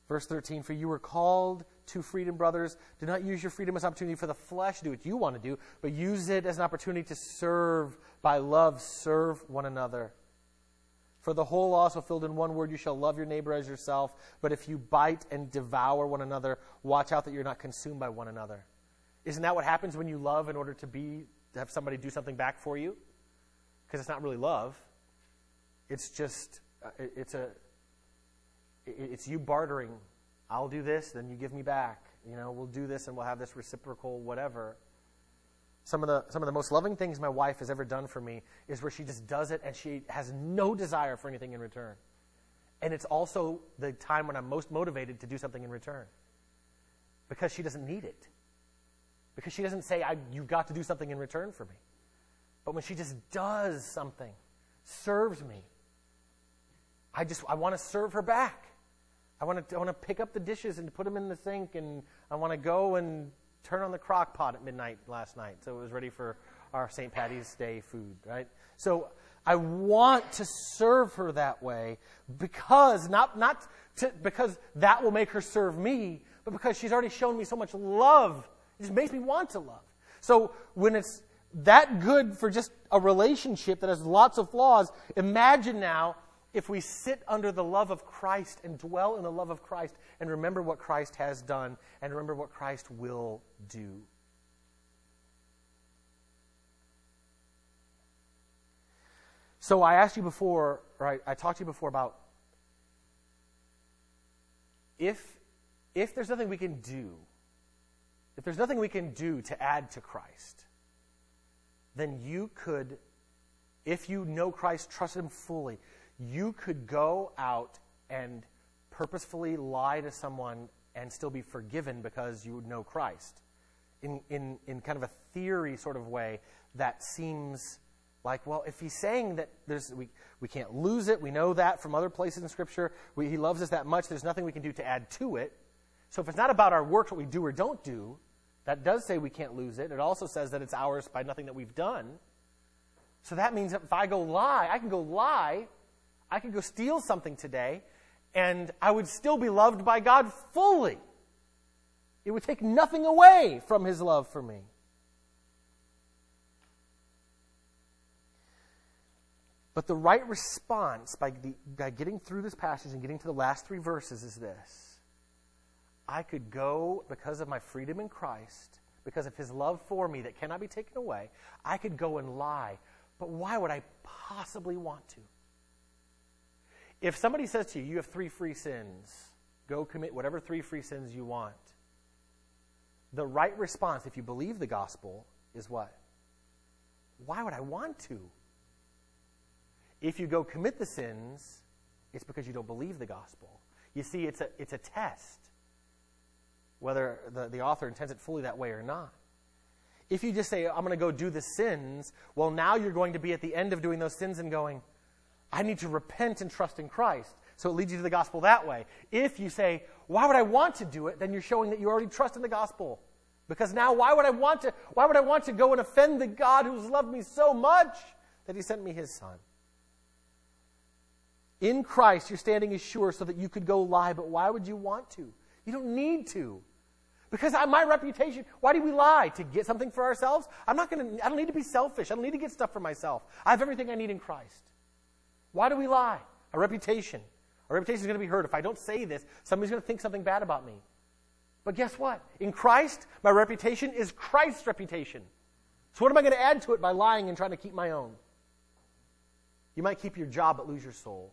S1: Verse 13, for you were called to freedom, brothers. Do not use your freedom as an opportunity for the flesh, do what you want to do, but use it as an opportunity to serve by love, serve one another. For the whole law is fulfilled in one word you shall love your neighbor as yourself. But if you bite and devour one another, watch out that you're not consumed by one another. Isn't that what happens when you love in order to be to have somebody do something back for you? Because it's not really love. It's just uh, it's a it's you bartering. I'll do this, then you give me back. You know, we'll do this and we'll have this reciprocal whatever. Some of, the, some of the most loving things my wife has ever done for me is where she just does it and she has no desire for anything in return. And it's also the time when I'm most motivated to do something in return because she doesn't need it. Because she doesn't say, You've got to do something in return for me. But when she just does something, serves me, I just I want to serve her back. I want to I want to pick up the dishes and put them in the sink, and I want to go and turn on the crock pot at midnight last night so it was ready for our St. Patty's Day food, right? So I want to serve her that way because not not to, because that will make her serve me, but because she's already shown me so much love. It just makes me want to love. So when it's that good for just a relationship that has lots of flaws, imagine now if we sit under the love of Christ and dwell in the love of Christ and remember what Christ has done and remember what Christ will do. So I asked you before, right? I talked to you before about if if there's nothing we can do, if there's nothing we can do to add to Christ, then you could, if you know Christ, trust Him fully, you could go out and purposefully lie to someone and still be forgiven because you would know Christ. In, in, in kind of a theory sort of way, that seems like, well, if he's saying that there's, we, we can't lose it, we know that from other places in Scripture, we, he loves us that much, there's nothing we can do to add to it. So if it's not about our works, what we do or don't do, that does say we can't lose it. It also says that it's ours by nothing that we've done. So that means if I go lie, I can go lie I could go steal something today, and I would still be loved by God fully. It would take nothing away from his love for me. But the right response by, the, by getting through this passage and getting to the last three verses is this I could go because of my freedom in Christ, because of his love for me that cannot be taken away. I could go and lie. But why would I possibly want to? If somebody says to you, you have three free sins, go commit whatever three free sins you want. The right response, if you believe the gospel, is what? Why would I want to? If you go commit the sins, it's because you don't believe the gospel. You see, it's a, it's a test, whether the, the author intends it fully that way or not. If you just say, I'm going to go do the sins, well, now you're going to be at the end of doing those sins and going, I need to repent and trust in Christ. So it leads you to the gospel that way. If you say, why would I want to do it? Then you're showing that you already trust in the gospel. Because now why would I want to why would I want to go and offend the God who's loved me so much that he sent me his son? In Christ, your standing is sure so that you could go lie, but why would you want to? You don't need to. Because I, my reputation, why do we lie? To get something for ourselves? I'm not to, I don't need to be selfish. I don't need to get stuff for myself. I have everything I need in Christ. Why do we lie? Our reputation. Our reputation is going to be hurt. If I don't say this, somebody's going to think something bad about me. But guess what? In Christ, my reputation is Christ's reputation. So what am I going to add to it by lying and trying to keep my own? You might keep your job but lose your soul.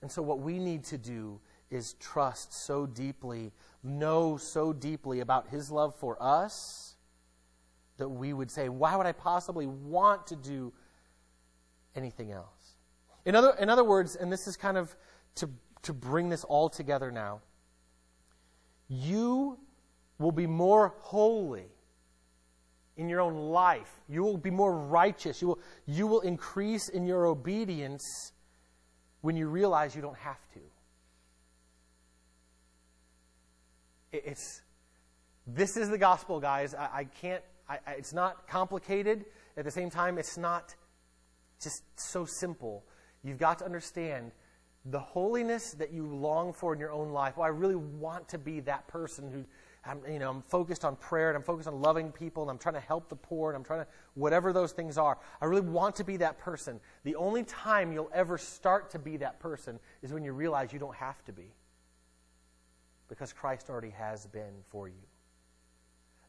S1: And so, what we need to do is trust so deeply, know so deeply about His love for us that we would say, Why would I possibly want to do anything else? In other, in other words, and this is kind of to, to bring this all together now, you will be more holy in your own life. You will be more righteous. You will, you will increase in your obedience when you realize you don't have to. It's this is the gospel, guys. I, I can't. I, I, it's not complicated. At the same time, it's not just so simple. You've got to understand the holiness that you long for in your own life. Well, I really want to be that person who I'm, you know, I'm focused on prayer and I'm focused on loving people and I'm trying to help the poor and I'm trying to, whatever those things are. I really want to be that person. The only time you'll ever start to be that person is when you realize you don't have to be because Christ already has been for you.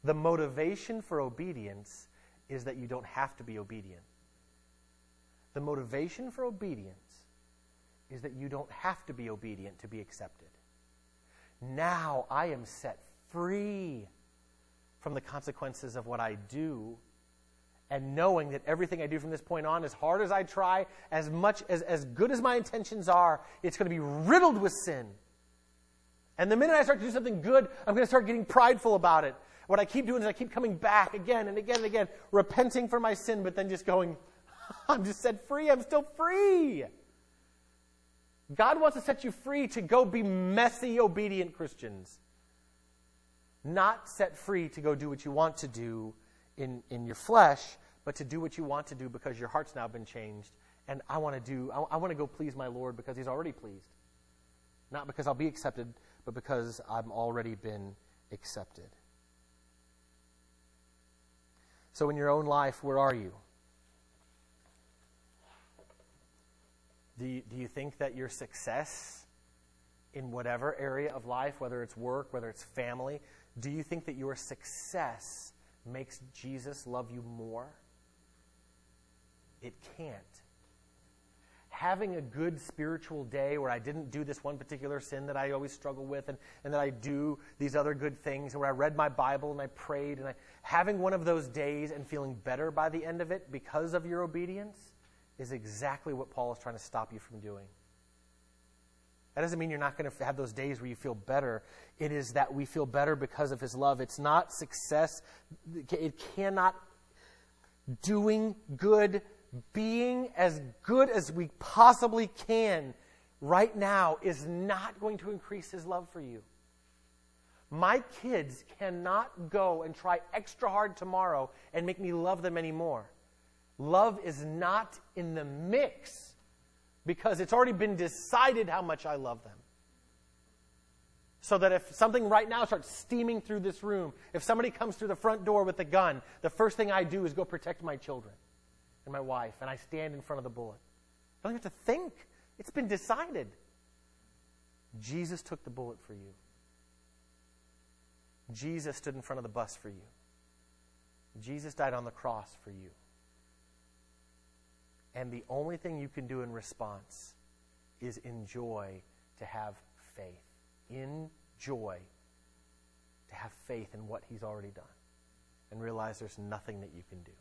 S1: The motivation for obedience is that you don't have to be obedient. The motivation for obedience is that you don't have to be obedient to be accepted. Now I am set free from the consequences of what I do and knowing that everything I do from this point on, as hard as I try, as much as, as good as my intentions are, it's going to be riddled with sin. And the minute I start to do something good, I'm going to start getting prideful about it. What I keep doing is I keep coming back again and again and again, repenting for my sin, but then just going, I'm just set free. I'm still free. God wants to set you free to go be messy, obedient Christians not set free to go do what you want to do in, in your flesh, but to do what you want to do because your heart's now been changed. And I want to do, I, I want to go please my Lord because He's already pleased. Not because I'll be accepted, but because I've already been accepted. So, in your own life, where are you? Do you, do you think that your success in whatever area of life, whether it's work, whether it's family, do you think that your success makes Jesus love you more? It can't. Having a good spiritual day where I didn't do this one particular sin that I always struggle with, and, and that I do these other good things, and where I read my Bible and I prayed, and I, having one of those days and feeling better by the end of it because of your obedience is exactly what Paul is trying to stop you from doing. That doesn't mean you're not going to have those days where you feel better. It is that we feel better because of His love. It's not success. It cannot, doing good, being as good as we possibly can right now is not going to increase His love for you. My kids cannot go and try extra hard tomorrow and make me love them anymore. Love is not in the mix because it's already been decided how much I love them. So that if something right now starts steaming through this room, if somebody comes through the front door with a gun, the first thing I do is go protect my children and my wife, and I stand in front of the bullet. I don't have to think. It's been decided. Jesus took the bullet for you. Jesus stood in front of the bus for you. Jesus died on the cross for you. And the only thing you can do in response is enjoy to have faith. In joy to have faith in what he's already done and realize there's nothing that you can do.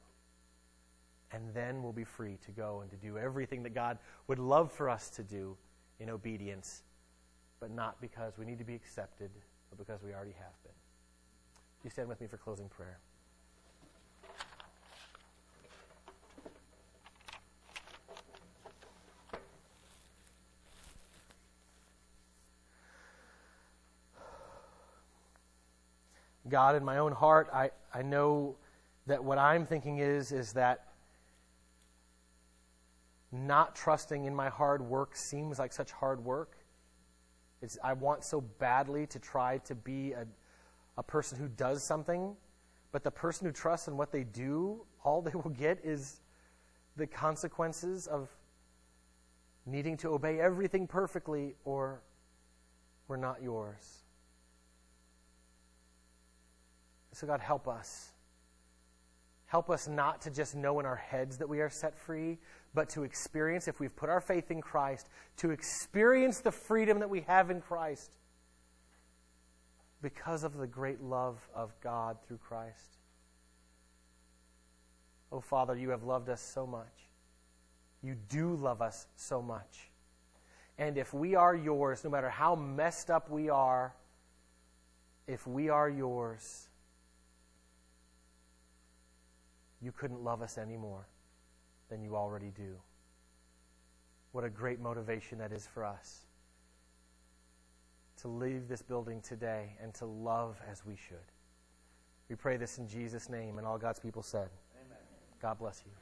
S1: And then we'll be free to go and to do everything that God would love for us to do in obedience, but not because we need to be accepted, but because we already have been. You stand with me for closing prayer. God, in my own heart, I, I know that what I'm thinking is, is that not trusting in my hard work seems like such hard work. It's, I want so badly to try to be a, a person who does something, but the person who trusts in what they do, all they will get is the consequences of needing to obey everything perfectly or we're not yours. So, God, help us. Help us not to just know in our heads that we are set free, but to experience, if we've put our faith in Christ, to experience the freedom that we have in Christ because of the great love of God through Christ. Oh, Father, you have loved us so much. You do love us so much. And if we are yours, no matter how messed up we are, if we are yours, you couldn't love us any more than you already do. What a great motivation that is for us to leave this building today and to love as we should. We pray this in Jesus' name, and all God's people said, Amen. God bless you.